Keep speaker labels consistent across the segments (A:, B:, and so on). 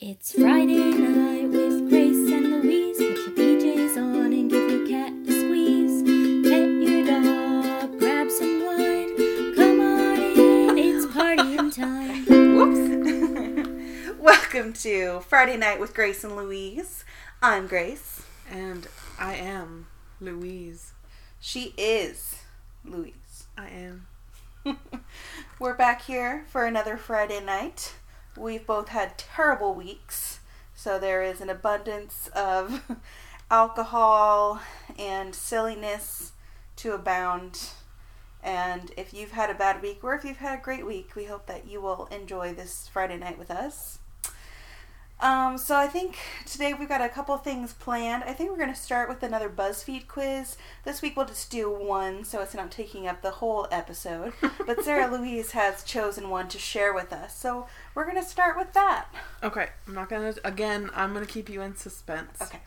A: It's Friday night with Grace and Louise. Put your PJs on and give your cat a squeeze. Pet your dog, grab some wine. Come on in, it's party time.
B: Whoops. Welcome to Friday Night with Grace and Louise. I'm Grace.
C: And I am Louise.
B: She is Louise.
C: I am.
B: We're back here for another Friday night. We've both had terrible weeks, so there is an abundance of alcohol and silliness to abound. And if you've had a bad week or if you've had a great week, we hope that you will enjoy this Friday night with us. Um, so I think today we've got a couple things planned. I think we're going to start with another BuzzFeed quiz. This week we'll just do one, so it's not taking up the whole episode. but Sarah Louise has chosen one to share with us, so we're going to start with that.
C: Okay, I'm not gonna. Again, I'm gonna keep you in suspense.
B: Okay.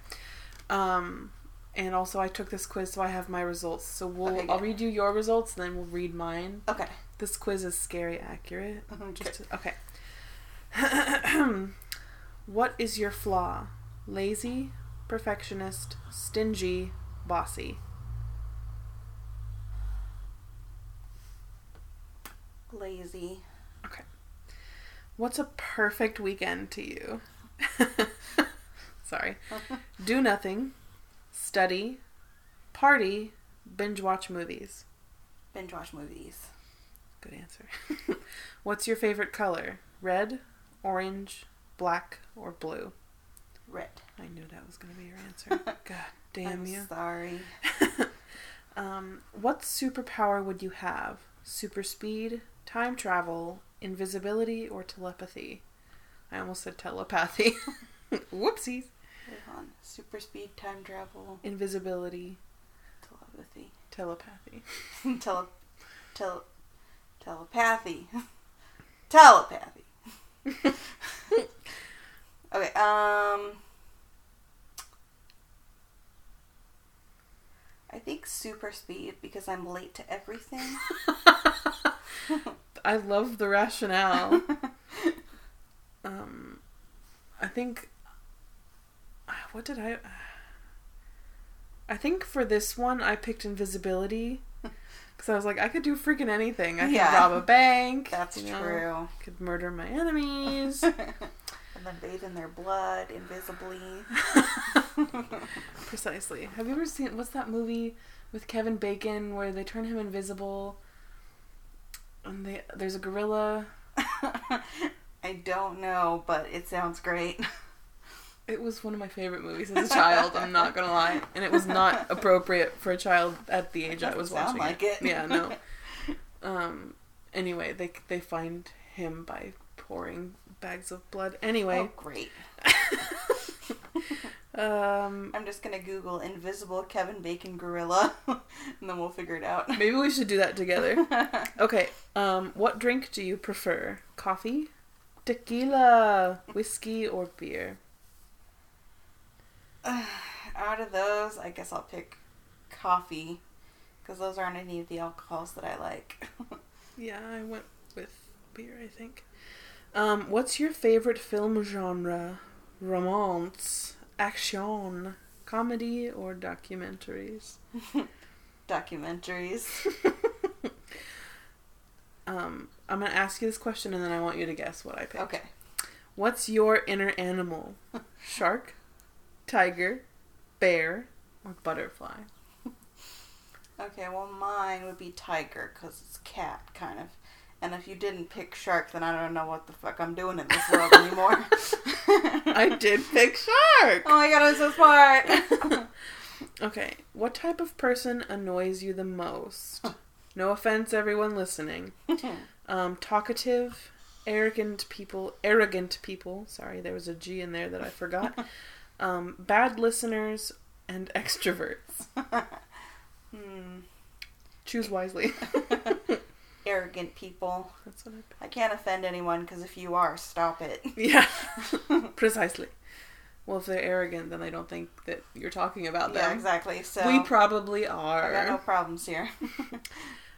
C: Um, and also I took this quiz, so I have my results. So we'll.
B: Okay,
C: I'll read you your results, and then we'll read mine.
B: Okay.
C: This quiz is scary accurate.
B: Okay.
C: Just to- okay. what is your flaw? Lazy, perfectionist, stingy, bossy.
B: Lazy.
C: Okay. What's a perfect weekend to you? Sorry. Do nothing, study, party, binge watch movies.
B: Binge watch movies.
C: Good answer. What's your favorite color? Red, orange, black, or blue?
B: Red.
C: I knew that was going to be your answer. God damn
B: I'm
C: you.
B: sorry.
C: um, what superpower would you have? Super speed, time travel, invisibility, or telepathy? I almost said telepathy. Whoopsies.
B: On. Super speed, time travel,
C: Invisibility,
B: telepathy.
C: telepathy.
B: Tele, tele, telepathy. telepathy. Okay, um. I think super speed because I'm late to everything.
C: I love the rationale. Um, I think. What did I? I think for this one I picked invisibility because I was like I could do freaking anything. I could
B: Yeah.
C: rob a bank.
B: That's
C: you know,
B: true.
C: Could murder my enemies.
B: And then bathe in their blood invisibly.
C: Precisely. Have you ever seen what's that movie with Kevin Bacon where they turn him invisible? And they, there's a gorilla.
B: I don't know, but it sounds great.
C: It was one of my favorite movies as a child. I'm not gonna lie, and it was not appropriate for a child at the age I was watching
B: like it.
C: Yeah, no. Um. Anyway, they they find him by pouring bags of blood. Anyway,
B: Oh, great.
C: um,
B: I'm just gonna Google invisible Kevin Bacon gorilla, and then we'll figure it out.
C: maybe we should do that together. Okay. Um, what drink do you prefer? Coffee, tequila, whiskey, or beer?
B: Out of those, I guess I'll pick coffee, because those aren't any of the alcohols that I like.
C: Yeah, I went with beer, I think. Um, what's your favorite film genre? Romance, action, comedy, or documentaries?
B: Documentaries.
C: um, I'm gonna ask you this question and then I want you to guess what I picked.
B: Okay.
C: What's your inner animal? Shark, tiger, bear, or butterfly?
B: Okay, well, mine would be tiger, because it's cat, kind of. And if you didn't pick shark, then I don't know what the fuck I'm doing in this world anymore.
C: I did pick shark!
B: Oh my god, I'm so smart!
C: Okay, what type of person annoys you the most? No offense, everyone listening. Um, talkative, arrogant people, arrogant people. Sorry, there was a G in there that I forgot. Um, bad listeners and extroverts.
B: hmm.
C: Choose wisely.
B: Arrogant people.
C: That's what I.
B: I can't offend anyone, because if you are, stop it.
C: Yeah, precisely. Well, if they're arrogant, then they don't think that you're talking about them.
B: yeah, exactly. So
C: We probably
B: I got no problems here.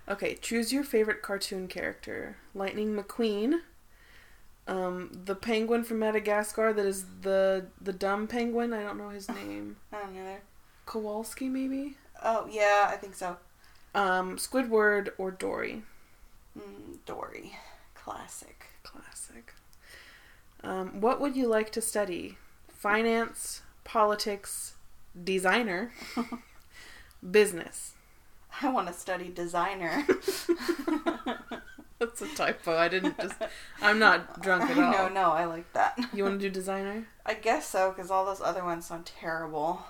C: Okay, choose your favorite cartoon character: Lightning McQueen, Um, the penguin from Madagascar that is the the dumb penguin. I don't know his name.
B: I don't know.
C: Kowalski, maybe.
B: Oh yeah, I think so.
C: Um, Squidward or Dory.
B: Mm, Dory, classic.
C: Classic. Um, what would you like to study? Finance, politics, designer, business.
B: I want to study designer.
C: That's a typo. I didn't just. I'm not drunk at all.
B: no, no, I like that.
C: You want to do designer?
B: I guess so, because all those other ones sound terrible.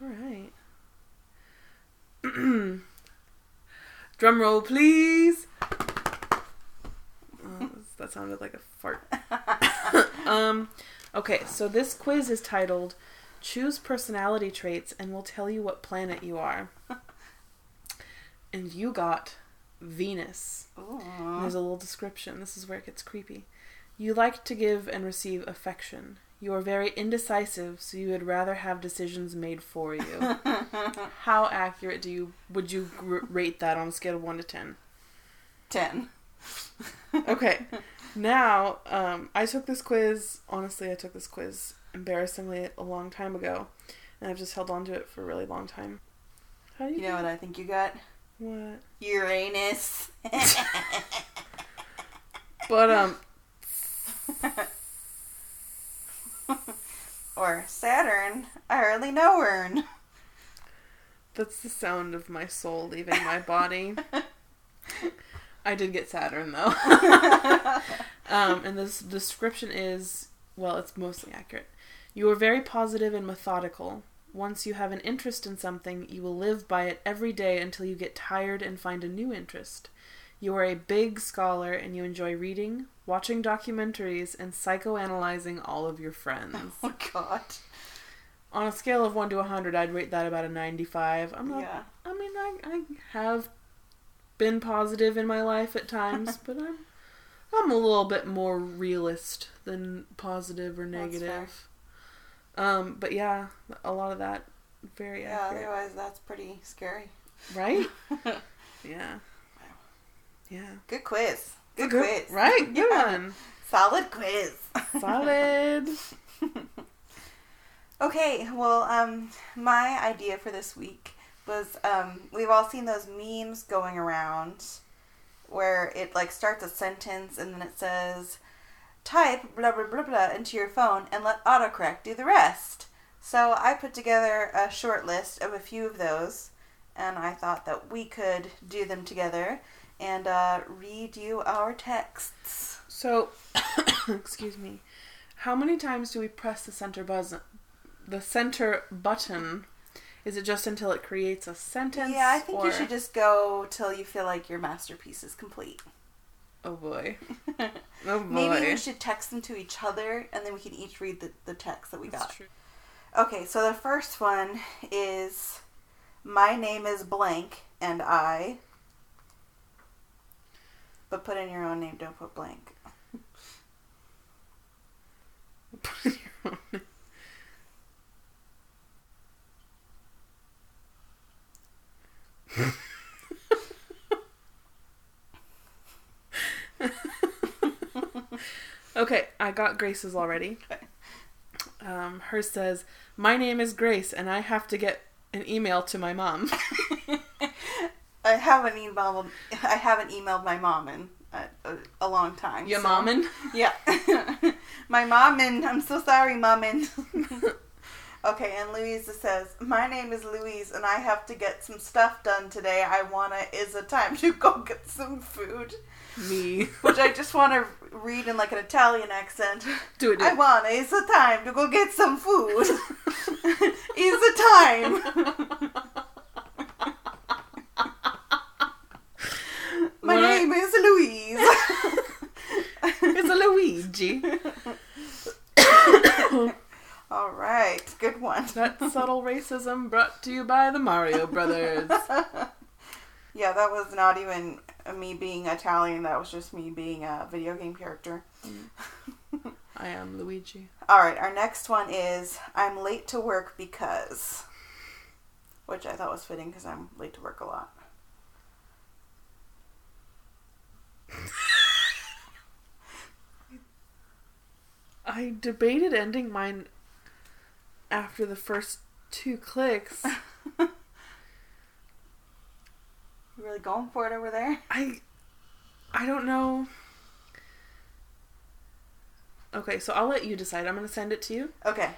C: All right. Drum roll, please. That sounded like a fart. um, okay, so this quiz is titled "Choose Personality Traits, and we'll tell you what planet you are." And you got Venus. There's a little description. This is where it gets creepy. You like to give and receive affection. You are very indecisive, so you would rather have decisions made for you. How accurate do you would you rate that on a scale of one to ten?
B: Ten.
C: Okay, now um, I took this quiz. Honestly, I took this quiz embarrassingly a long time ago, and I've just held on to it for a really long time. How do you?
B: You know what I think you got?
C: what?
B: Uranus.
C: But um,
B: or Saturn. I hardly know Ern.
C: that's the sound of my soul leaving my body. I did get Saturn though. um, and this description is well, it's mostly accurate. You are very positive and methodical. Once you have an interest in something, you will live by it every day until you get tired and find a new interest. You are a big scholar and you enjoy reading, watching documentaries, and psychoanalyzing all of your friends.
B: oh God.
C: On a scale of 1 to 100, I'd rate that about a 95. I'm not
B: Yeah.
C: I mean, I, I have been positive in my life at times, but I'm I'm a little bit more realist than positive or negative. Um, but yeah, a lot of that very
B: Yeah.
C: accurate,
B: Otherwise, that's pretty scary.
C: right? Yeah, yeah.
B: Good quiz. Good,
C: Good-
B: quiz.
C: right? Good
B: Yeah.
C: one.
B: Solid quiz.
C: Solid.
B: Okay, well, um, my idea for this week was um, we've all seen those memes going around where it like starts a sentence and then it says type blah blah blah blah into your phone and let autocorrect do the rest. So I put together a short list of a few of those, and I thought that we could do them together and uh, read you our texts.
C: So, excuse me. How many times do we press the center button? The center button. Is it just until it creates a sentence?
B: Yeah, I think you should just go till you feel like your masterpiece is complete.
C: Oh boy. Oh boy.
B: Maybe we should text them to each other and then we can each read the, the text that we
C: That's
B: got.
C: true.
B: Okay, so the first one is My name is blank and I. But put in your own name, don't put blank.
C: Put your own- okay, I got Grace's already.
B: Okay.
C: Um, hers says, "My name is Grace, and I have to get an email to my mom."
B: I haven't emailed I haven't emailed my mom in a, a, a long time.
C: Your
B: so-
C: mommin?
B: Yeah. My mom and I'm so sorry, mom and Okay, and Louisa says, My name is Louise and I have to get some stuff done today. I wanna is it time to go get some food?
C: Me.
B: Which I just wanna read in like an Italian accent.
C: Do it. Do
B: I
C: it.
B: wanna is it time to go get some food. is it time? My
C: What?
B: name is Louise.
C: It's a Luigi.
B: All right, good one.
C: That subtle racism brought to you by the Mario Brothers.
B: Yeah, that was not even me being Italian. That was just me being a video game character.
C: I am Luigi.
B: All right, our next one is I'm late to work because, which I thought was fitting because I'm late to work a lot.
C: I debated ending mine after the first two clicks.
B: You really going for it over there?
C: I I don't know. Okay, so I'll let you decide. I'm going to send it to you.
B: Okay.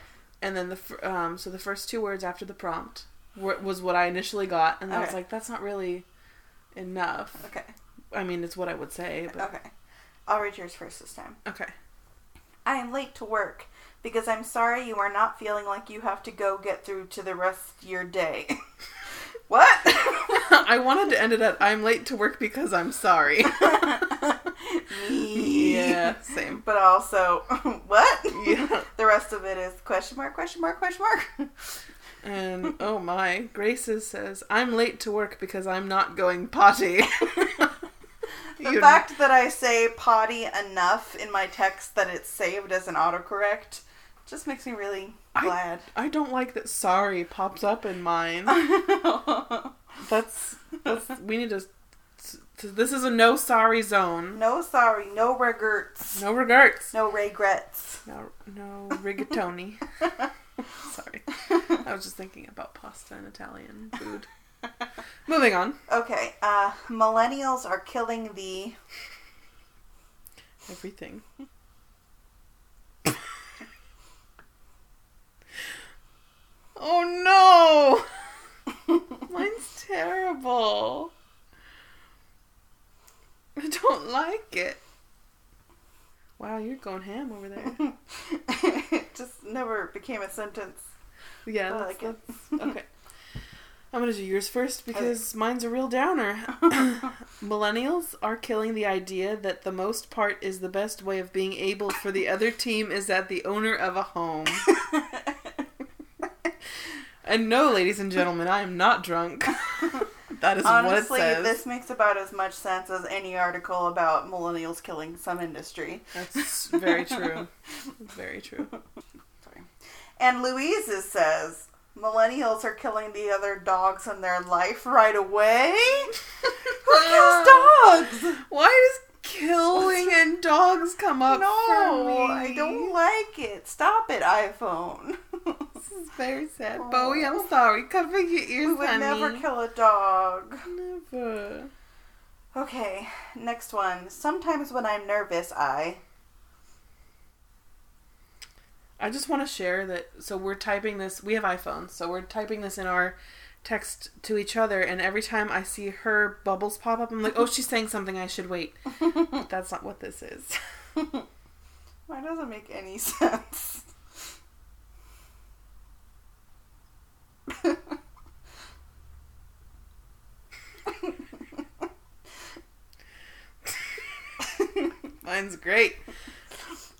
C: And then the um so the first two words after the prompt were, was what I initially got and I was like that's not really enough.
B: Okay.
C: I mean, it's what I would say, but
B: Okay. I'll read yours first this time.
C: okay.
B: I am late to work because I'm sorry you are not feeling like you have to go get through to the rest of your day. what?
C: I wanted to end it at I'm late to work because I'm sorry.
B: Me.
C: yeah, same.
B: But also, what?
C: Yeah.
B: The rest of it is question mark, question mark, question mark.
C: And oh my, Graces says, I'm late to work because I'm not going potty.
B: The
C: You-
B: fact that I say potty enough in my text that it's saved as an autocorrect just makes me really glad.
C: I don't like that sorry pops up in mine. That's, that's we need to, to this is a no sorry zone.
B: no sorry, no regrets.
C: No regrets.
B: No regrets.
C: No no rigatoni. Sorry. I was just thinking about pasta and Italian food. Moving on.
B: Okay, uh, millennials are killing the.
C: Everything. Oh no! Mine's terrible. I don't like it. Wow, you're going ham over there.
B: it just never became a sentence.
C: Yeah,
B: I
C: that's,
B: like it.
C: okay. I'm gonna do yours first because mine's a real downer. Millennials are killing the idea that the most part is the best way of being able for the other team is that the owner of a home. And no, ladies and gentlemen, I am not drunk. That is
B: Honestly,
C: what it says.
B: this makes about as much sense as any article about millennials killing some industry.
C: That's very true. Very true.
B: Sorry. And Louise says millennials are killing the other dogs in their life right away. Who kills dogs?
C: Why does killing and dogs come up
B: no,
C: for me?
B: I don't like it. Stop it, iPhone.
C: This is very sad. Bowie, I'm sorry. Cover your ears,
B: we would
C: honey.
B: never kill a dog.
C: Never.
B: Okay, next one. Sometimes when I'm nervous, I.
C: I just want to share that. So we're typing this. We have iPhones, so we're typing this in our text to each other. And every time I see her bubbles pop up, I'm like, "Oh, she's saying something. I should wait." But that's not what this is.
B: Why doesn't make any sense?
C: Mine's great.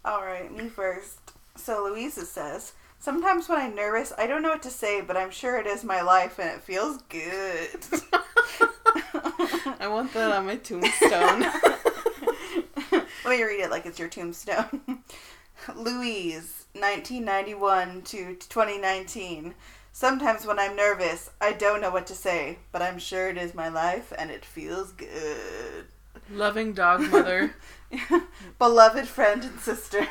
B: All right, me first. So Louisa says, Sometimes when I'm nervous, I don't know what to say, but I'm sure it is my life and it feels good.
C: I want that on my tombstone.
B: Let me read it like it's your tombstone. Louise, 1991 to 2019. Sometimes when I'm nervous, I don't know what to say, but I'm sure it is my life and it feels good.
C: Loving dog mother.
B: Beloved friend and sister.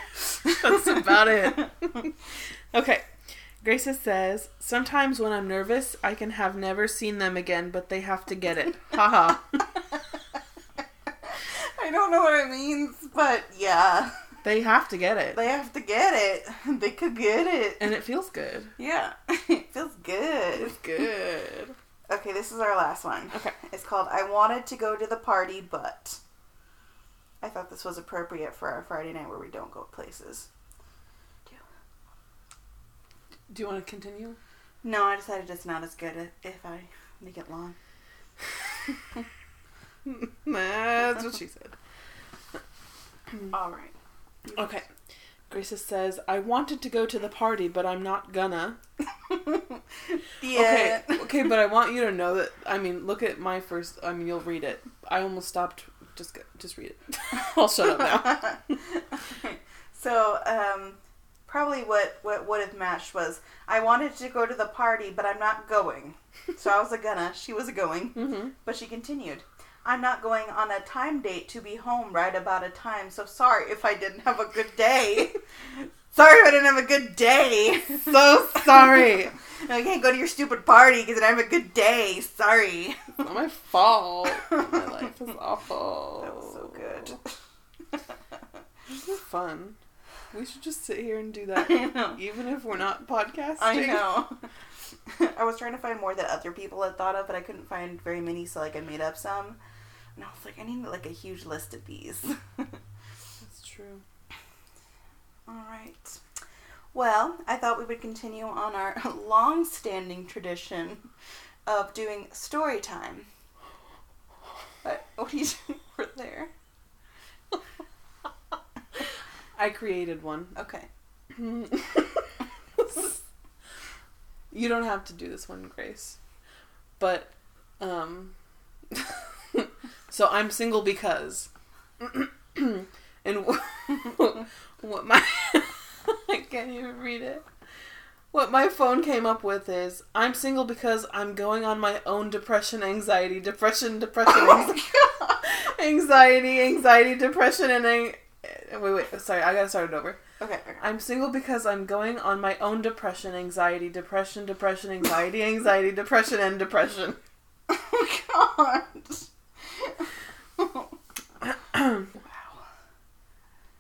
C: That's about it. Okay. Gracia says, Sometimes when I'm nervous, I can have never seen them again, but they have to get it. Haha.
B: I don't know what it means, but yeah.
C: they have to get it.
B: They have to get it. They could get it.
C: And it feels good.
B: Yeah. it feels good.
C: It's good.
B: Okay, this is our last one.
C: Okay.
B: It's called I Wanted to Go to the Party, but. I thought this was appropriate for our Friday night where we don't go places.
C: Do you want to continue?
B: No, I decided it's not as good if I make it long.
C: That's what she said.
B: All right.
C: Okay. Gracia says, I wanted to go to the party, but I'm not gonna.
B: yeah.
C: Okay, okay, but I want you to know that. I mean, look at my first. I mean, you'll read it. I almost stopped. Just, go- just read it. I'll shut up now.
B: so, um, probably what, what would have matched was I wanted to go to the party, but I'm not going. So I was a gonna. She was a going.
C: hmm
B: But she continued. I'm not going on a time date to be home right about a time. So sorry if I didn't have a good day. sorry if I didn't have a good day.
C: So sorry.
B: I can't go to your stupid party because I didn't have a good day. Sorry.
C: It's not my fault. My life is awful.
B: That was so good.
C: This is fun. We should just sit here and do that,
B: I know.
C: even if we're not podcasting.
B: I know. I was trying to find more that other people had thought of, but I couldn't find very many, so like I made up some. And I was like, I need like a huge list of these.
C: That's true.
B: All right. Well, I thought we would continue on our long-standing tradition of doing story time. What, what are you doing over there?
C: I created one.
B: Okay.
C: you don't have to do this one, Grace. But, um, so I'm single because, and what my, I can't even read it. What my phone came up with is I'm single because I'm going on my own depression, anxiety, depression, depression,
B: Oh
C: anxiety, anxiety, depression, and Oh, wait, wait, sorry, I gotta start it over.
B: Okay. okay.
C: I'm single because I'm going on my own depression, anxiety, depression, depression, anxiety, anxiety, depression, and depression.
B: Oh God. wow.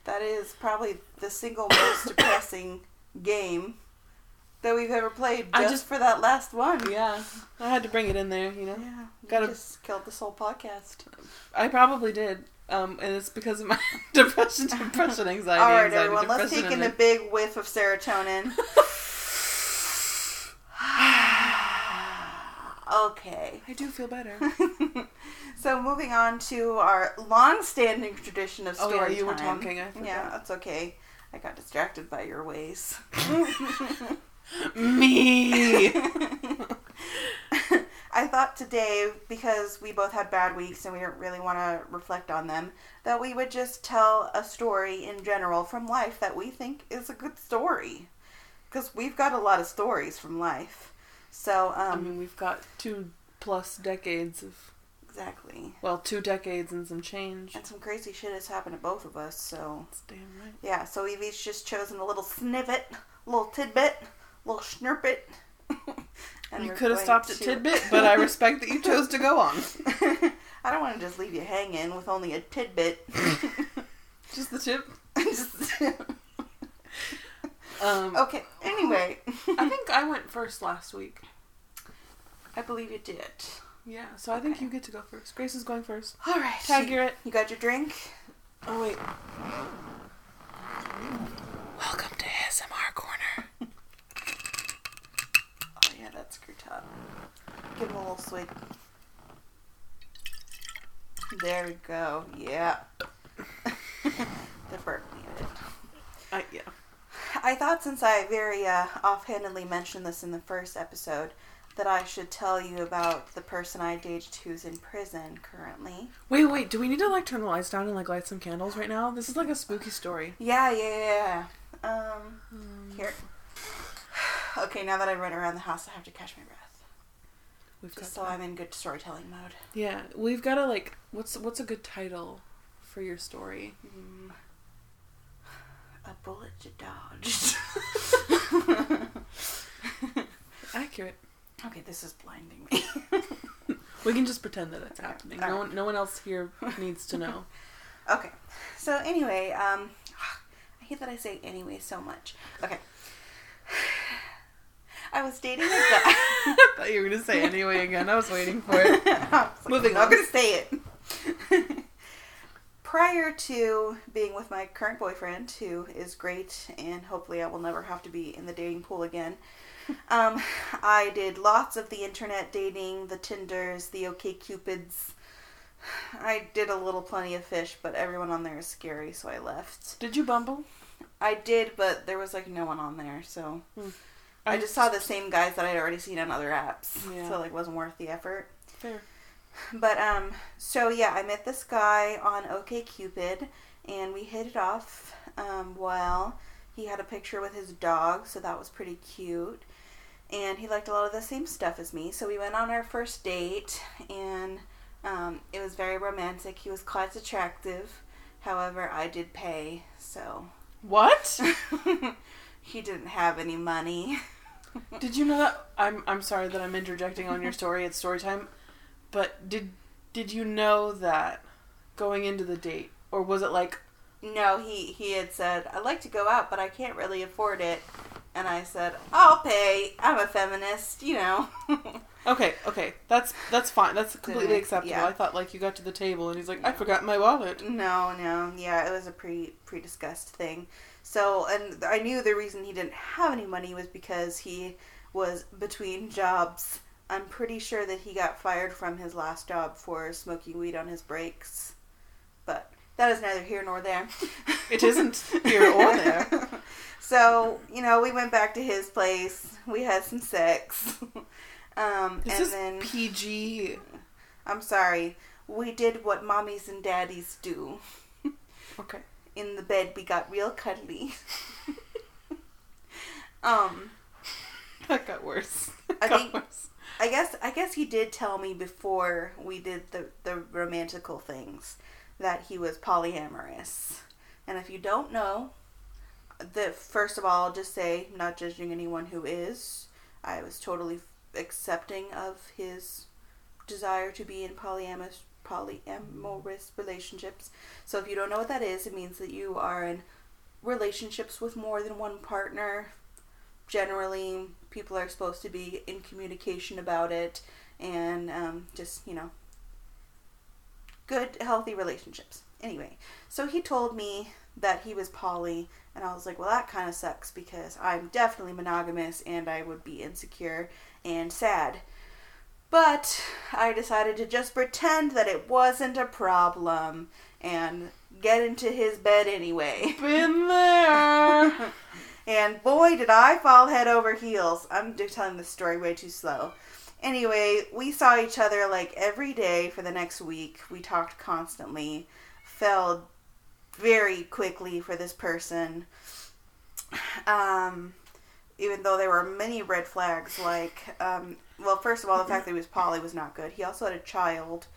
B: That is probably the single most depressing game that we've ever played
C: I
B: just,
C: just-
B: for that last one.
C: Yeah, I had to bring it in there, you know.
B: Yeah.
C: Gotta-
B: just killed this whole podcast.
C: I probably did, um, and it's because of my depression, depression, anxiety,
B: All right,
C: anxiety,
B: everyone, let's take in a big whiff of serotonin. okay.
C: I do feel better.
B: so moving on to our long-standing tradition of
C: Oh,
B: story
C: yeah, you were talking, I.
B: Yeah, that's okay. I got distracted by your ways.
C: Me.
B: I thought today, because we both had bad weeks and we didn't really want to reflect on them, that we would just tell a story in general from life that we think is a good story. Because we've got a lot of stories from life. So,
C: I
B: um,
C: mean, we've got two plus decades of,
B: exactly.
C: well, two decades and some change.
B: And some crazy shit has happened to both of us, so.
C: That's damn right.
B: Yeah, so we've each just chosen a little snippet, a little tidbit, a little snurpit. and
C: you could have stopped at
B: to-
C: tidbit, but I respect that you chose to go on.
B: I don't want to just leave you hanging with only a tidbit.
C: Just the tip.
B: Just-
C: Um,
B: okay, anyway.
C: I think I went first last week.
B: I believe you did.
C: Yeah, so I think you get to go first. Grace is going first.
B: All right.
C: Tag
B: you,
C: it.
B: you got your drink?
C: Oh wait. Welcome to ASMR Corner.
B: Oh, yeah, that's screw top. Give him a little swig. There we go. Yeah. the burp needed.
C: I, yeah.
B: I thought since I very uh, offhandedly mentioned this in the first episode, that I should tell you about the person I dated who's in prison currently.
C: Wait, wait. Do we need to like turn the lights down and like light some candles right now? This is like a spooky story.
B: Yeah, yeah, yeah. yeah. Um, here. Okay, now that I run around the house, I have to catch my breath,
C: We've got
B: just so
C: to-
B: I'm in good storytelling mode.
C: Yeah, we've got to like. What's what's a good title for your story?
B: Mm. A bullet to dodge.
C: Accurate.
B: okay, this is blinding me.
C: We can just pretend that it's
B: Okay,
C: happening. No one, no one else here needs to know.
B: Okay. So anyway, um I hate that I say anyway so much. Okay. I was dating a guy.
C: I thought you were gonna say anyway again. I was waiting for it.
B: Like,
C: Moving
B: I'm
C: on.
B: not gonna say it. Prior to being with my current boyfriend, who is great, and hopefully I will never have to be in the dating pool again, um, I did lots of the internet dating, the Tinders, the OK Cupids. I did a little plenty of fish, but everyone on there is scary, so I left.
C: Did you bumble?
B: I did, but there was like no one on there, so I just saw the same guys that I'd already seen on other apps,
C: Yeah.
B: so like wasn't worth the effort.
C: Fair.
B: But um, so yeah, I met this guy on OKCupid, and we hit it off. Um, well, he had a picture with his dog, so that was pretty cute. And he liked a lot of the same stuff as me, so we went on our first date, and Um, it was very romantic. He was quite attractive. However, I did pay, so
C: What?
B: he didn't have any money.
C: did you know that? I'm I'm sorry that I'm interjecting on your story. It's story time. But did did you know that going into the date, or was it like
B: No, he he had said, "I'd like to go out, but I can't really afford it." And I said, "I'll pay. I'm a feminist, you know."
C: Okay, okay, that's that's fine. That's completely acceptable.
B: yeah.
C: I thought like you got to the table and he's like, I forgot my wallet.
B: no, no, yeah, it was a pre pre discussed thing. So, and I knew the reason he didn't have any money was because he was between jobs. I'm pretty sure that he got fired from his last job for smoking weed on his breaks. But that is neither here nor there.
C: It isn't here or there.
B: So, you know, we went back to his place. We had some sex. Um,
C: This
B: and
C: is
B: then,
C: PG.
B: I'm sorry, we did what mommies and daddies do.
C: Okay.
B: In the bed, we got real cuddly. um,
C: That got worse.
B: I
C: got
B: think-
C: worse.
B: I guess I guess he did tell me before we did the the romantical things that he was polyamorous. And if you don't know, the first of all, I'll just say, not judging anyone who is, I was totally accepting of his desire to be in polyamorous polyamorous relationships. So if you don't know what that is, it means that you are in relationships with more than one partner. Generally, people are supposed to be in communication about it and um, just, you know, good, healthy relationships. Anyway, so he told me that he was poly, and I was like, well, that kind of sucks because I'm definitely monogamous and I would be insecure and sad. But I decided to just pretend that it wasn't a problem and get into his bed anyway.
C: Been there.
B: And boy, did I fall head over heels. I'm telling this story way too slow. Anyway, we saw each other like every day for the next week. We talked constantly. Fell very quickly for this person. Um, even though there were many red flags, like, um, well, first of all, the fact that he was poly was not good. He also had a child,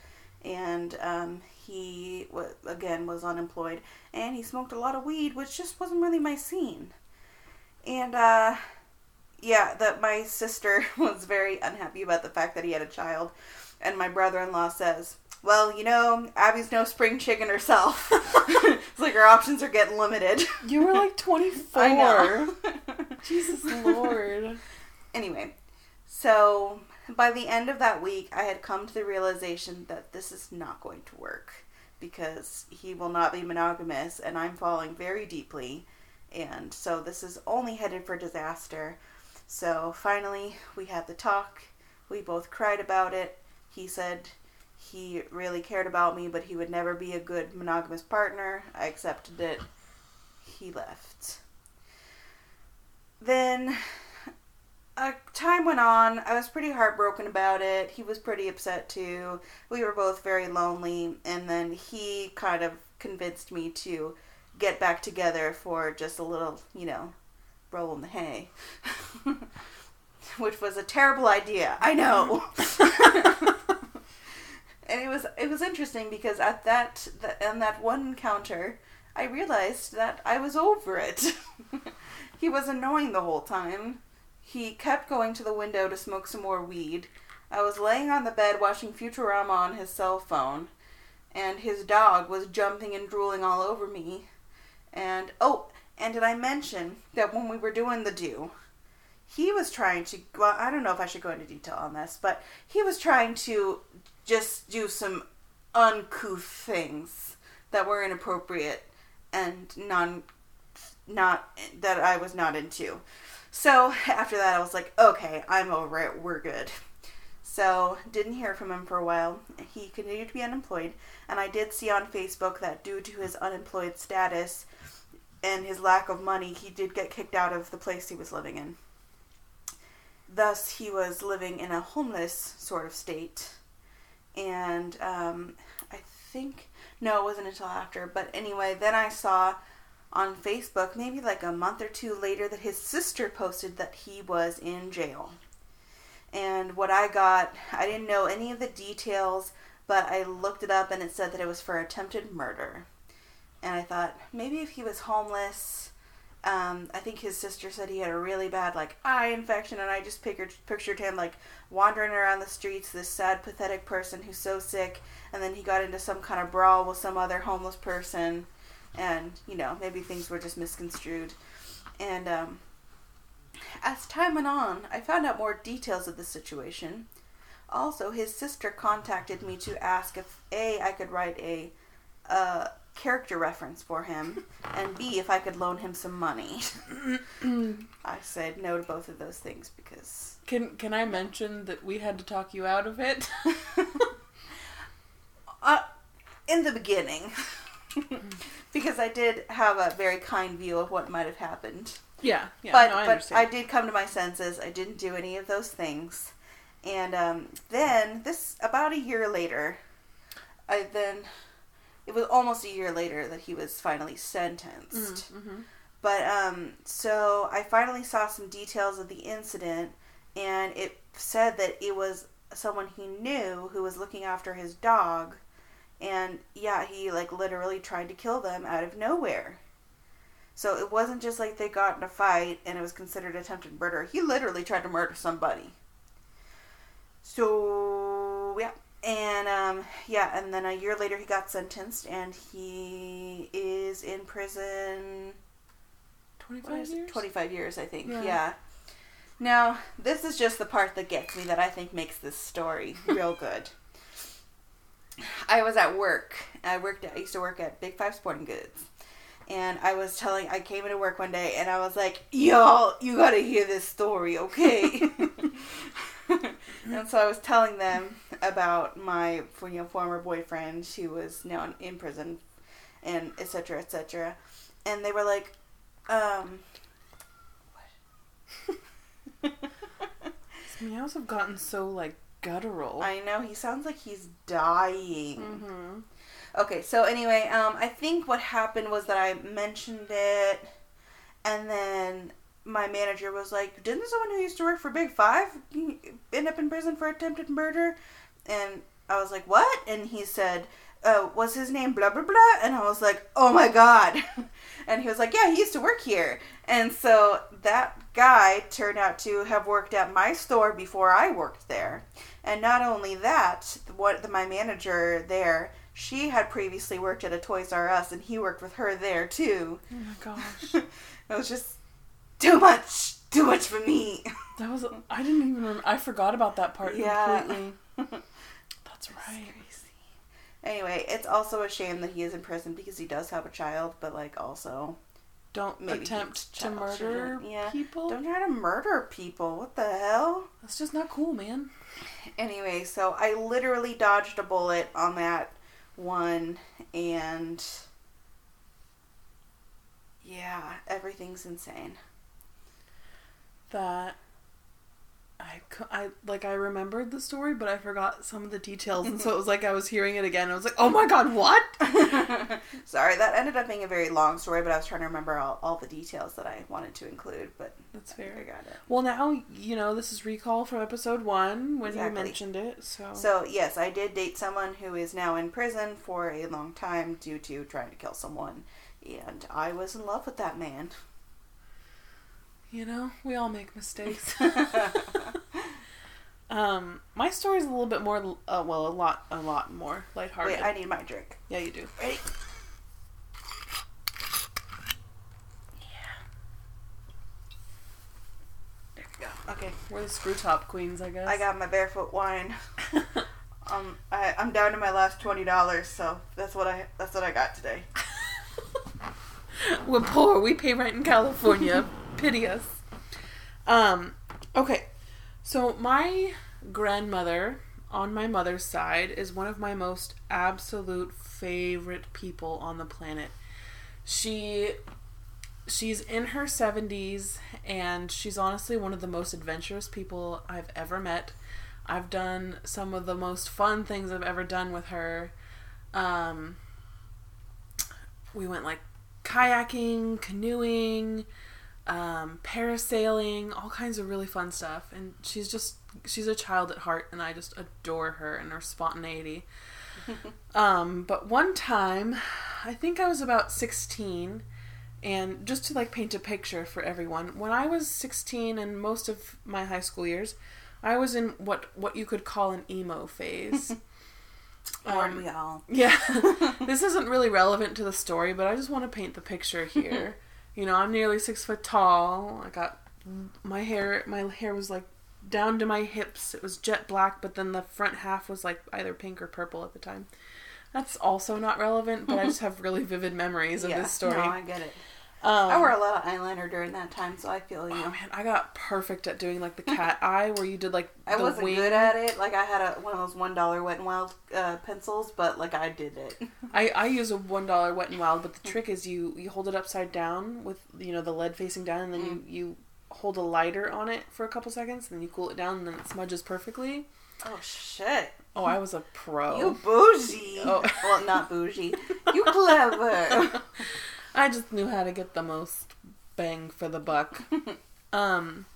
B: and um, he, wa again, was unemployed, and he smoked a lot of weed, which just wasn't really my scene. And, uh, yeah, that my sister was very unhappy about the fact that he had a child, and my brother-in-law says, "Well, you know, Abby's no spring chicken herself. it's like her options are getting limited."
C: You were like 24.
B: I know.
C: Jesus Lord.
B: Anyway, so by the end of that week, I had come to the realization that this is not going to work because he will not be monogamous, and I'm falling very deeply, and so this is only headed for disaster. So finally, we had the talk. We both cried about it. He said he really cared about me, but he would never be a good monogamous partner. I accepted it. He left. Then uh, time went on. I was pretty heartbroken about it. He was pretty upset too. We were both very lonely, and then he kind of convinced me to get back together for just a little, you know, roll in the hay. Which was a terrible idea. I know. and it was it was interesting because at that the, on that one encounter, I realized that I was over it. he was annoying the whole time. He kept going to the window to smoke some more weed. I was laying on the bed watching Futurama on his cell phone, and his dog was jumping and drooling all over me. And oh, and did I mention that when we were doing the do, he was trying to well, I don't know if I should go into detail on this, but he was trying to just do some uncouth things that were inappropriate and non not that I was not into. So after that, I was like, okay, I'm over it. We're good. So didn't hear from him for a while. He continued to be unemployed, and I did see on Facebook that due to his unemployed status and his lack of money, he did get kicked out of the place he was living in. Thus, he was living in a homeless sort of state. And um, I think, no, it wasn't until after. But anyway, then I saw on Facebook, maybe like a month or two later, that his sister posted that he was in jail. And what I got, I didn't know any of the details, but I looked it up and it said that it was for attempted murder. And I thought maybe if he was homeless, um, I think his sister said he had a really bad like eye infection, and I just pictured pictured him like wandering around the streets, this sad, pathetic person who's so sick, and then he got into some kind of brawl with some other homeless person, and you know maybe things were just misconstrued, and um, as time went on, I found out more details of the situation. Also, his sister contacted me to ask if A, I could write a uh, character reference for him, and B, if I could loan him some money. I said no to both of those things because.
C: Can can I mention that we had to talk you out of it?
B: uh, in the beginning. because I did have a very kind view of what might have happened.
C: yeah, yeah.
B: but
C: no, I
B: but
C: understand.
B: I did come to my senses. I didn't do any of those things, and um, then this about a year later, I then it was almost a year later that he was finally sentenced.
C: Mhm.
B: But um, so I finally saw some details of the incident, and it said that it was someone he knew who was looking after his dog, and yeah, he like literally tried to kill them out of nowhere. So it wasn't just like they got in a fight and it was considered attempted murder. He literally tried to murder somebody. So yeah, and um, yeah, and then a year later he got sentenced, and he is in prison.
C: Twenty five years.
B: 25 years, I think.
C: Yeah.
B: Yeah. Now, this is just the part that gets me that I think makes this story real good. I was at work. I worked at, I used to work at Big Five Sporting Goods. And I was telling, I came into work one day and I was like, y'all, you gotta hear this story, okay? and so I was telling them about my you know, former boyfriend who was now in prison and etc. cetera, et cetera. And they were like, um,
C: His meows have gotten so like guttural.
B: I know he sounds like he's dying.
C: mm-hmm.
B: Okay, so anyway, um, I think what happened was that I mentioned it, and then my manager was like, "Didn't someone who used to work for Big Five end up in prison for attempted murder?" And I was like, "What?" And he said, uh, "Was his name blah blah blah?" And I was like, "Oh my god!" and he was like, "Yeah, he used to work here." And so that guy turned out to have worked at my store before I worked there. And not only that, what my manager there, she had previously worked at a Toys R Us, and he worked with her there too.
C: Oh my gosh,
B: it was just too much, too much for me.
C: that was I didn't even remember. I forgot about that part
B: Yeah.
C: completely. That's right.
B: Anyway, it's also a shame that he is in prison because he does have a child, but like also
C: Don't
B: Maybe
C: attempt to murder.
B: Yeah.
C: people.
B: don't try to murder people. What the hell?
C: That's just not cool, man.
B: Anyway, so I literally dodged a bullet on that one, and yeah, everything's insane.
C: That I, I like I remembered the story, but I forgot some of the details, and so it was like I was hearing it again. I was like, "Oh my god, what?"
B: Sorry, that ended up being a very long story, but I was trying to remember all, all the details that I wanted to include, but
C: That's
B: I I got it.
C: Well, now you know this is recall from episode one when
B: Exactly.
C: you mentioned it. So,
B: So, yes, I did date someone who is now in prison for a long time due to trying to kill someone, and I was in love with that man.
C: you know, we all make mistakes. um, my story's a little bit more, uh, well, a lot, a lot more lighthearted.
B: Wait, I need my drink.
C: yeah, you do.
B: Ready? Yeah. There we go.
C: Okay, we're the screw top queens, I guess.
B: I got my barefoot wine. Um, I, I'm down to my last twenty dollars, so that's what I that's what I got today.
C: We're poor. We pay rent in California. Pity us. Um. Okay. So my grandmother on my mother's side is one of my most absolute favorite people on the planet. She she's in her 70s and she's honestly one of the most adventurous people I've ever met. I've done some of the most fun things I've ever done with her. Um we went like kayaking, canoeing, um, parasailing, all kinds of really fun stuff. And she's just she's a child at heart, and I just adore her and her spontaneity. um, but one time, I think I was about sixteen, and just to like paint a picture for everyone, when I was sixteen and most of my high school years, I was in what what you could call an emo phase.
B: Aren't
C: Um,
B: we all?
C: yeah. this isn't really relevant to the story, but I just want to paint the picture here. You know, I'm nearly six foot tall. I got my hair. My hair was like down to my hips. It was jet black, but then the front half was like either pink or purple at the time. That's also not relevant, but I just have really vivid memories of
B: yeah.
C: this story.
B: No, I get it.
C: Um,
B: I wore a lot of eyeliner during that time, so I feel you.
C: Oh man, I got perfect at doing like the cat eye, where you did like
B: I wasn't
C: wing.
B: good at it. Like I had a one of those one dollar Wet and Wild uh, pencils, but like I did it.
C: I, I use a one dollar Wet and Wild, but the trick is you you hold it upside down with you know the lead facing down, and then you you hold a lighter on it for a couple seconds, and then you cool it down, and then it smudges perfectly.
B: Oh shit!
C: Oh, I was a pro.
B: You bougie.
C: Oh.
B: Well, not bougie. You clever.
C: I just knew how to get the most bang for the buck. um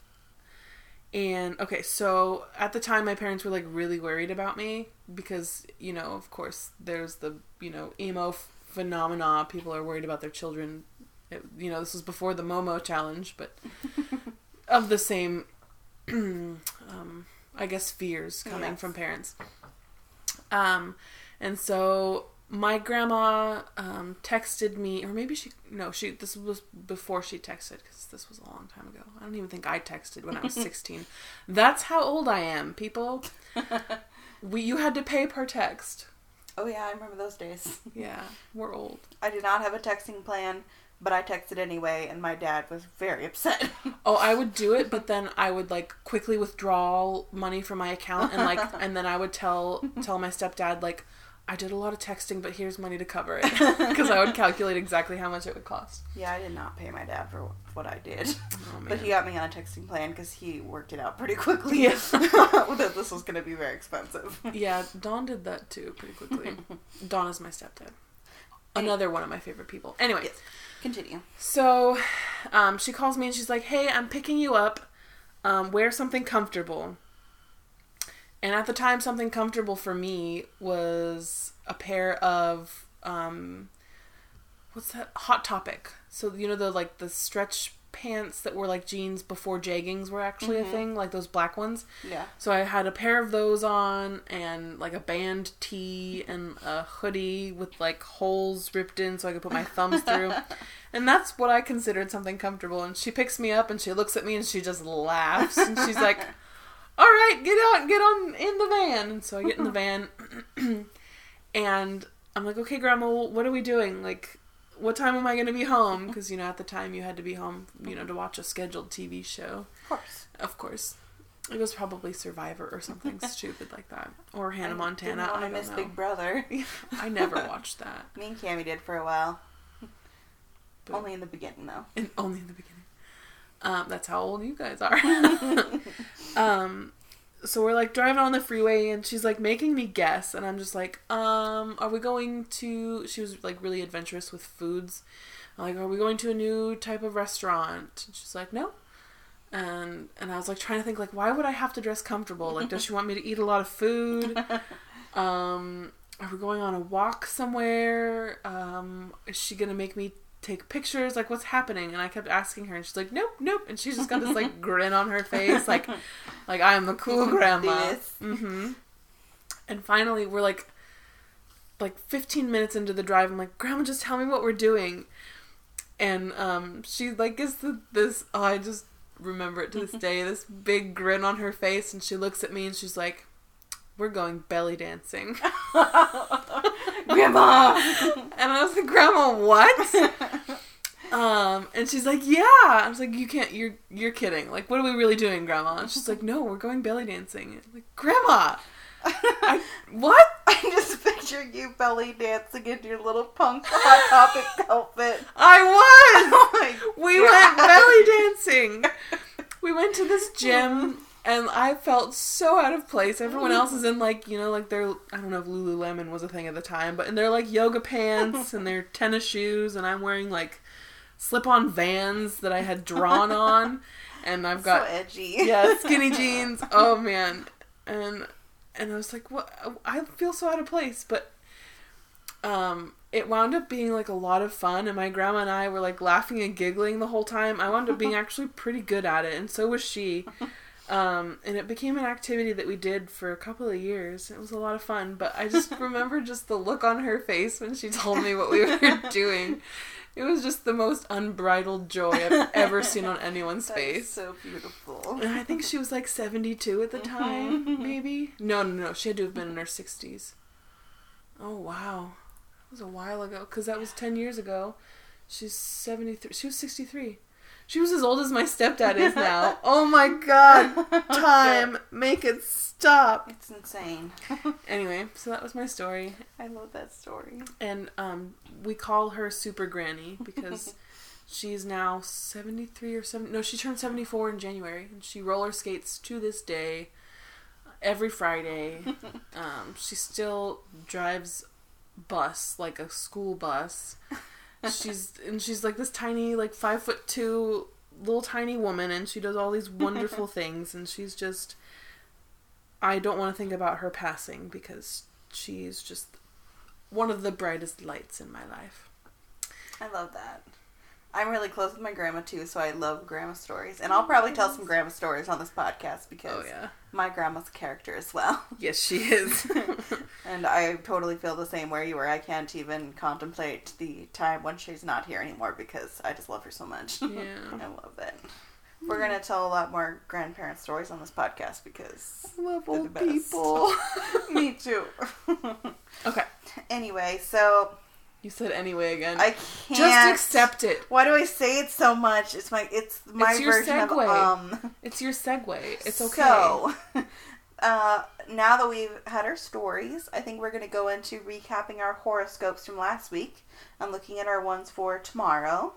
C: and okay, so at the time my parents were like really worried about me because, you know, of course there's the, you know, emo f- phenomena. People are worried about their children. It, you know, this was before the Momo challenge, but of the same um I guess fears coming
B: Yes.
C: from parents. Um and so my grandma um, texted me, or maybe she no, she this was before she texted because this was a long time ago. I don't even think I texted when I was sixteen. That's how old I am, people. We you had to pay per text.
B: oh yeah, I remember those days.
C: Yeah, we're old.
B: I did not have a texting plan, but I texted anyway, and my dad was very upset.
C: Oh, I would do it, but then I would like quickly withdraw money from my account and like, and then I would tell tell my stepdad like, I did a lot of texting, but here's money to cover it because I would calculate exactly how much it would cost.
B: yeah, I did not pay my dad for what I did,
C: Oh,
B: but he got me on a texting plan because he worked it out pretty quickly.
C: Yeah.
B: that this was going to be very expensive.
C: Yeah, Dawn did that too pretty quickly. Dawn is my stepdad. Another one of my favorite people. Anyway,
B: Yes. Continue.
C: so um, she calls me and she's like, "Hey, I'm picking you up. Um, wear something comfortable." And at the time, something comfortable for me was a pair of um, what's that? Hot Topic. So you know the like the stretch pants that were like jeans before jeggings were actually a thing, like those black ones.
B: Yeah.
C: So I had a pair of those on and like a band tee and a hoodie with like holes ripped in so I could put my thumbs through. And that's what I considered something comfortable. And she picks me up and she looks at me and she just laughs and she's like, "All right, get out, get on in the van." And so I get in the van and I'm like, "Okay, grandma, what are we doing? Like what time am I going to be home?" Because you know, at the time you had to be home, you know, to watch a scheduled TV show.
B: Of course.
C: Of course. It was probably Survivor or something stupid like that. Or Hannah
B: I
C: Montana.
B: Didn't
C: I
B: miss
C: know.
B: Big Brother.
C: I never watched that.
B: Me and Cammy did for a while.
C: But-
B: Only in the beginning, though.
C: And only in the beginning. Um, that's how old you guys are. um, so we're like driving on the freeway and she's like making me guess and I'm just like, um, are we going to she was like really adventurous with foods. I'm like, are we going to a new type of restaurant? And she's like, no. And and I was like trying to think like why would I have to dress comfortable? Like does she want me to eat a lot of food? Um are we going on a walk somewhere? Um is she going to make me take pictures? Like what's happening? And I kept asking her and she's like, "Nope, nope." And she's just got this like grin on her face like like I am the cool grandma. Mhm. And finally we're like like 15 minutes into the drive, I'm like, "Grandma, just tell me what we're doing." And um she like gives the this oh, I just remember it to this day, this big grin on her face and she looks at me and she's like, "We're going belly dancing."
B: Grandma!
C: And I was like, Grandma, what? um, and she's like, Yeah. I was like, You can't. You're you're kidding. Like, what are we really doing, Grandma? And she's like, No, we're going belly dancing. I'm like, Grandma, I what?
B: I just picture you belly dancing in your little punk hot topic outfit.
C: I was.
B: Oh
C: We
B: God.
C: went belly dancing. We went to this gym. And I felt so out of place. Everyone else is in like, you know, like their I don't know if Lululemon was a thing at the time, but in their like yoga pants and their tennis shoes, and I'm wearing like slip-on Vans that I had drawn on, and I've got
B: so edgy.
C: yeah, skinny jeans. Oh man, and and I was like, what? I feel so out of place, but um, it wound up being like a lot of fun, and my grandma and I were like laughing and giggling the whole time. I wound up being actually pretty good at it, and so was she. Um, and it became an activity that we did for a couple of years. It was a lot of fun, but I just remember just the look on her face when she told me what we were doing. It was just the most unbridled joy I've ever seen on anyone's
B: That
C: face.
B: so beautiful.
C: And I think she was like 72 at the time, maybe. No, no, no. She had to have been in her 60s. Oh, wow. It was a while ago, because that was 10 years ago. She's 73. She was 63. She was as old as my stepdad is now. Oh my god. Time. Make it stop.
B: It's insane.
C: Anyway, so that was my story.
B: I love that story.
C: And um, we call her Super Granny because she's now 73 or 7. No, she turned 74 in January. And she roller skates to this day every Friday. um, she still drives bus, like a school bus. She's and she's like this tiny, like five foot two, little tiny woman, and she does all these wonderful things. And she's just, I don't want to think about her passing because she's just one of the brightest lights in my life.
B: I love that. I'm really close with my grandma too, so I love grandma stories. And I'll oh, probably tell some grandma stories on this podcast because
C: Oh yeah,
B: my grandma's a character as well.
C: yes she is.
B: and I totally feel the same way you were. I can't even contemplate the time when she's not here anymore because I just love her so much.
C: yeah.
B: I love it. We're gonna tell a lot more grandparent stories on this podcast because
C: I love old
B: best.
C: people.
B: me too.
C: okay,
B: anyway, so
C: you said anyway again.
B: I can't
C: Just accept it.
B: Why do I say it so much? It's my it's my
C: It's your
B: version of um.
C: It's your segue. It's okay.
B: So, uh, now that we've had our stories, I think we're going to go into recapping our horoscopes from last week and looking at our ones for tomorrow.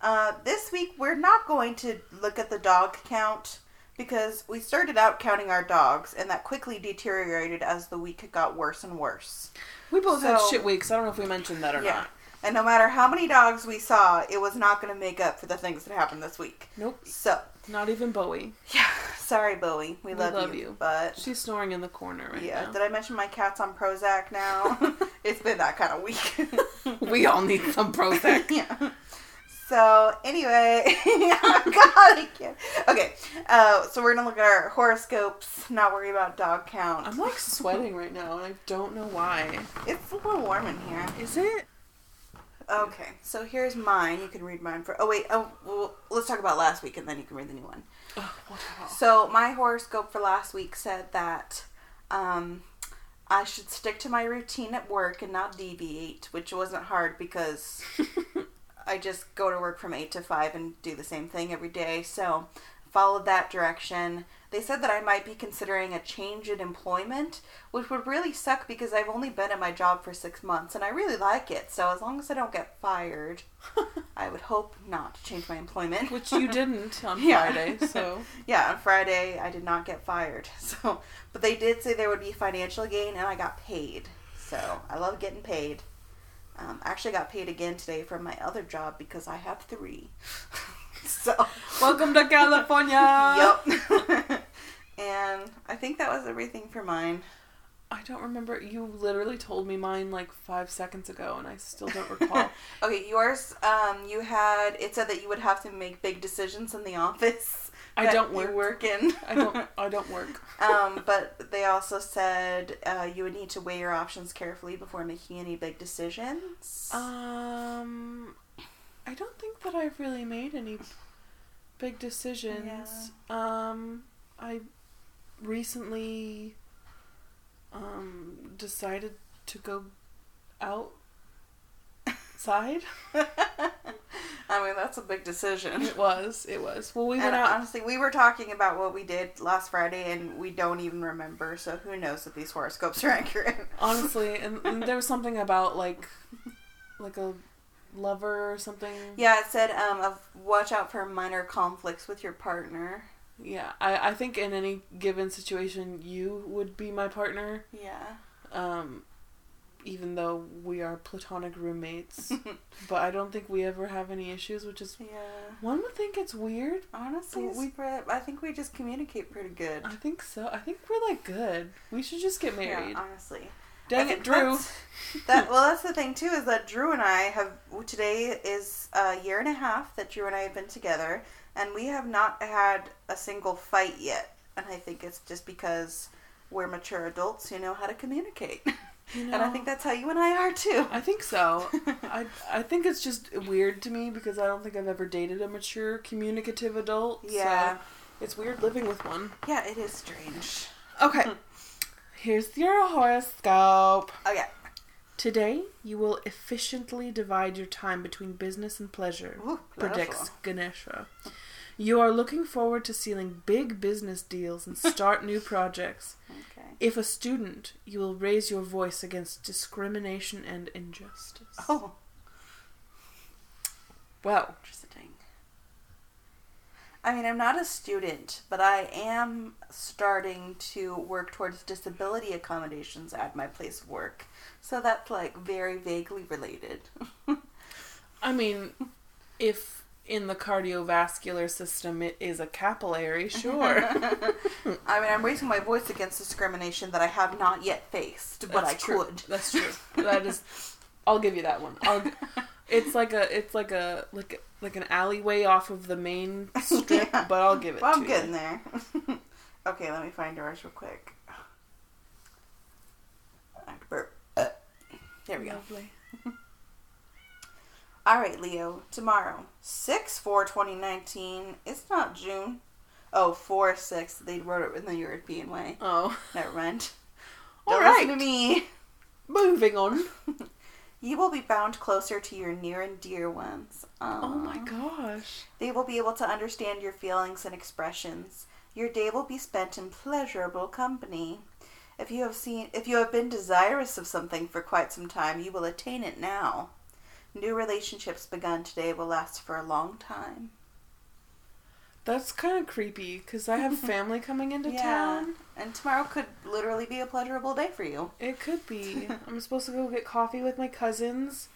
B: Uh, this week, we're not going to look at the dog count because we started out counting our dogs and that quickly deteriorated as the week got worse and worse.
C: we both had shit weeks. I don't know if we mentioned that or
B: Yeah.
C: not.
B: And no matter how many dogs we saw, it was not going to make up for the things that happened this week.
C: Nope.
B: So,
C: Not even Bowie.
B: yeah, sorry, Bowie. We,
C: We
B: love,
C: love
B: you,
C: you.
B: But
C: She's snoring in the corner right
B: yeah,
C: now.
B: did I mention my cat's on Prozac now? it's been that kind of week.
C: we all need some Prozac.
B: yeah. So anyway, oh God, Okay, uh, so we're gonna look at our horoscopes. Not worry about dog count.
C: I'm like sweating right now, and I don't know why.
B: It's a little warm in here.
C: Is it?
B: Okay, so here's mine. You can read mine for. Oh wait. Oh, well, let's talk about last week, and then you can read the new one.
C: Oh.
B: So my horoscope for last week said that um, I should stick to my routine at work and not deviate, which wasn't hard because I just go to work from eight to five and do the same thing every day. So followed that direction. They said that I might be considering a change in employment, which would really suck because I've only been at my job for six months and I really like it. So as long as I don't get fired, I would hope not to change my employment.
C: Which you didn't on
B: Yeah.
C: Friday, so
B: Yeah, on Friday I did not get fired. So, but they did say there would be financial gain, and I got paid. So I love getting paid. Um, I actually got paid again today from my other job because I have three. so,
C: welcome to California.
B: yep. and I think that was everything for mine.
C: I don't remember. You literally told me mine like five seconds ago, and I still don't recall.
B: Okay, yours. Um, you had it said that you would have to make big decisions in the office.
C: I don't work.
B: work in.
C: I don't. I don't work.
B: um, but they also said uh, you would need to weigh your options carefully before making any big decisions.
C: Um, I don't think that I've really made any big decisions. Um, I recently um decided to go outside.
B: I mean, that's a big decision.
C: It was. It was. Well, we
B: And
C: went out.
B: honestly, we were talking about what we did last Friday, and we don't even remember. So who knows if these horoscopes are accurate?
C: honestly, and, and there was something about like, like a lover or something.
B: yeah, it said um, of watch out for minor conflicts with your partner.
C: Yeah, I, I think in any given situation, you would be my partner.
B: Yeah.
C: Um, even though we are platonic roommates. but I don't think we ever have any issues, which is
B: yeah.
C: one would think it's weird.
B: Honestly,
C: But we-
B: I think we just communicate pretty good.
C: I think so. I think we're like good. We should just get married.
B: Yeah, honestly.
C: Dang it, Drew.
B: That well, that's the thing too is that Drew and I have today is a year and a half that Drew and I have been together, and we have not had a single fight yet. And I think it's just because we're mature adults who know how to communicate,
C: You
B: and I think that's how you and I are too.
C: I think so. I I think it's just weird to me because I don't think I've ever dated a mature, communicative adult.
B: yeah,
C: so it's weird living with one.
B: yeah, it is strange.
C: Okay, here's your horoscope.
B: Oh, okay,
C: Today, you will efficiently divide your time between business and pleasure,
B: Ooh,
C: predicts. Ganesha. You are looking forward to sealing big business deals and start new projects. If a student, you will raise your voice against discrimination and injustice.
B: Oh,
C: Well,
B: interesting. I mean, I'm not a student, but I am starting to work towards disability accommodations at my place of work. So that's like very vaguely related.
C: I mean, if in the cardiovascular system it is a capillary, sure.
B: I mean, I'm raising my voice against discrimination that I have not yet faced, but
C: That's
B: I
C: true.
B: could.
C: That's true. That is. I'll give you that one. I'll, it's like a it's like a like like an alleyway off of the main strip,
B: Yeah.
C: but I'll give it
B: Well, I'm
C: you.
B: getting there. okay, let me find yours real quick. Burp. Uh, There we go.
C: Lovely.
B: All right, Leo. Tomorrow, six four twenty nineteen. It's not June. Oh, four six. They wrote it in the European way.
C: Oh,
B: Never mind.
C: All
B: Don't
C: right.
B: listen to me.
C: moving on.
B: You will be bound closer to your near and dear ones.
C: Oh my gosh.
B: They will be able to understand your feelings and expressions. Your day will be spent in pleasurable company. If you have seen if you have been desirous of something for quite some time, you will attain it now. New relationships begun today will last for a long time.
C: That's kind of creepy because I have family coming into
B: Yeah.
C: town.
B: And tomorrow could literally be a pleasurable day for you.
C: It could be. I'm supposed to go get coffee with my cousins.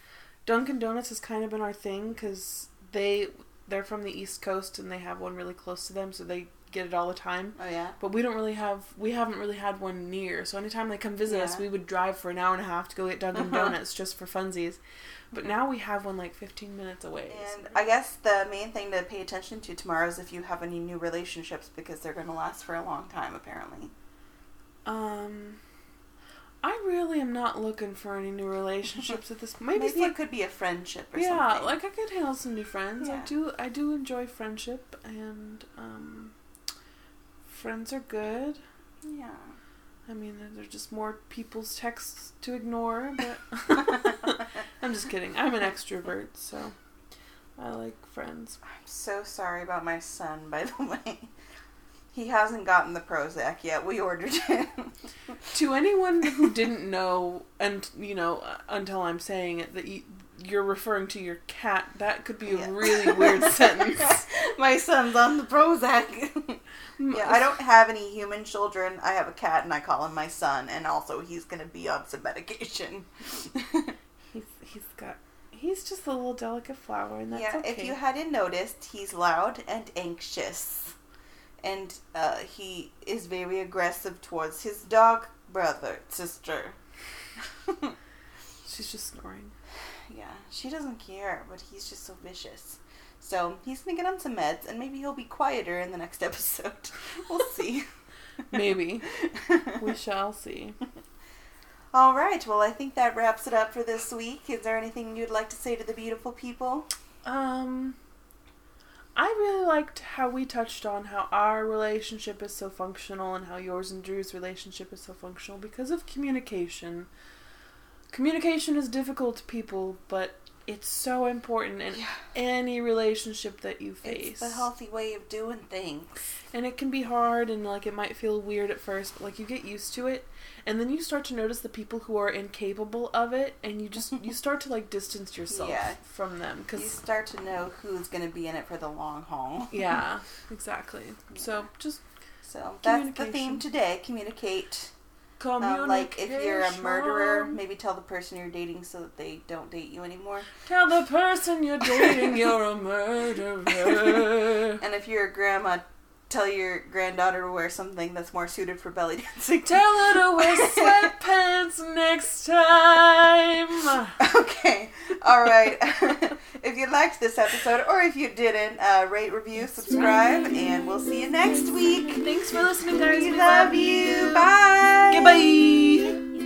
C: Dunkin' Donuts has kind of been our thing because they they're from the East Coast and they have one really close to them, so they get it all the time.
B: Oh yeah.
C: But we don't really have we haven't really had one near. So anytime they come visit us, we would drive for an hour and a half to go get Dunkin'. Donuts just for funsies. But now we have one like 15 minutes away.
B: And I guess the main thing to pay attention to tomorrow is if you have any new relationships because they're going to last for a long time apparently.
C: Um, I really am not looking for any new relationships at this. Maybe,
B: Maybe,
C: like
B: it could be a friendship or
C: yeah,
B: something.
C: like I could handle some new friends. I do. I do enjoy friendship, and um, friends are good.
B: yeah.
C: I mean, they're just more people's texts to ignore, but I'm just kidding. I'm an extrovert, so I like friends.
B: I'm so sorry about my son, by the way. He hasn't gotten the Prozac yet. We ordered it.
C: To anyone who didn't know, and you know, until I'm saying it, that you, you're referring to your cat, that could be a
B: Yeah.
C: really weird sentence.
B: my son's on the Prozac. yeah, I don't have any human children. I have a cat and I call him my son, and also he's going to be on some medication.
C: He's got. He's just a little delicate flower, and that's
B: yeah,
C: okay.
B: if you hadn't noticed, he's loud and anxious. And uh, he is very aggressive towards his dog brother, sister.
C: She's just snoring.
B: Yeah, she doesn't care, but he's just so vicious. So he's gonna get on some meds, and maybe he'll be quieter in the next episode. We'll see.
C: Maybe we shall see.
B: All right. Well, I think that wraps it up for this week. Is there anything you'd like to say to the beautiful people?
C: Um, I really liked how we touched on how our relationship is so functional and how yours and Drew's relationship is so functional because of communication. Communication is difficult to people, but it's so important in
B: Yeah.
C: any relationship that you face.
B: It's the healthy way of doing things.
C: and it can be hard and like it might feel weird at first, but like you get used to it and then you start to notice the people who are incapable of it and you just you start to like distance yourself
B: Yeah.
C: from them
B: because
C: You
B: start to know who's gonna be in it for the long haul.
C: yeah, exactly. So just
B: So that's the theme today. Communicate. Um, like if you're a murderer, maybe tell the person you're dating so that they don't date you anymore.
C: Tell the person you're dating you're a murderer.
B: And if you're a grandma, tell your granddaughter to wear something that's more suited for belly dancing.
C: Tell her to wear sweatpants next time.
B: Okay. All right. if you liked this episode or if you didn't, uh, rate, review, subscribe, and we'll see you next week.
C: Thanks for listening, guys.
B: We, we love, love, you. you. Bye. Goodbye.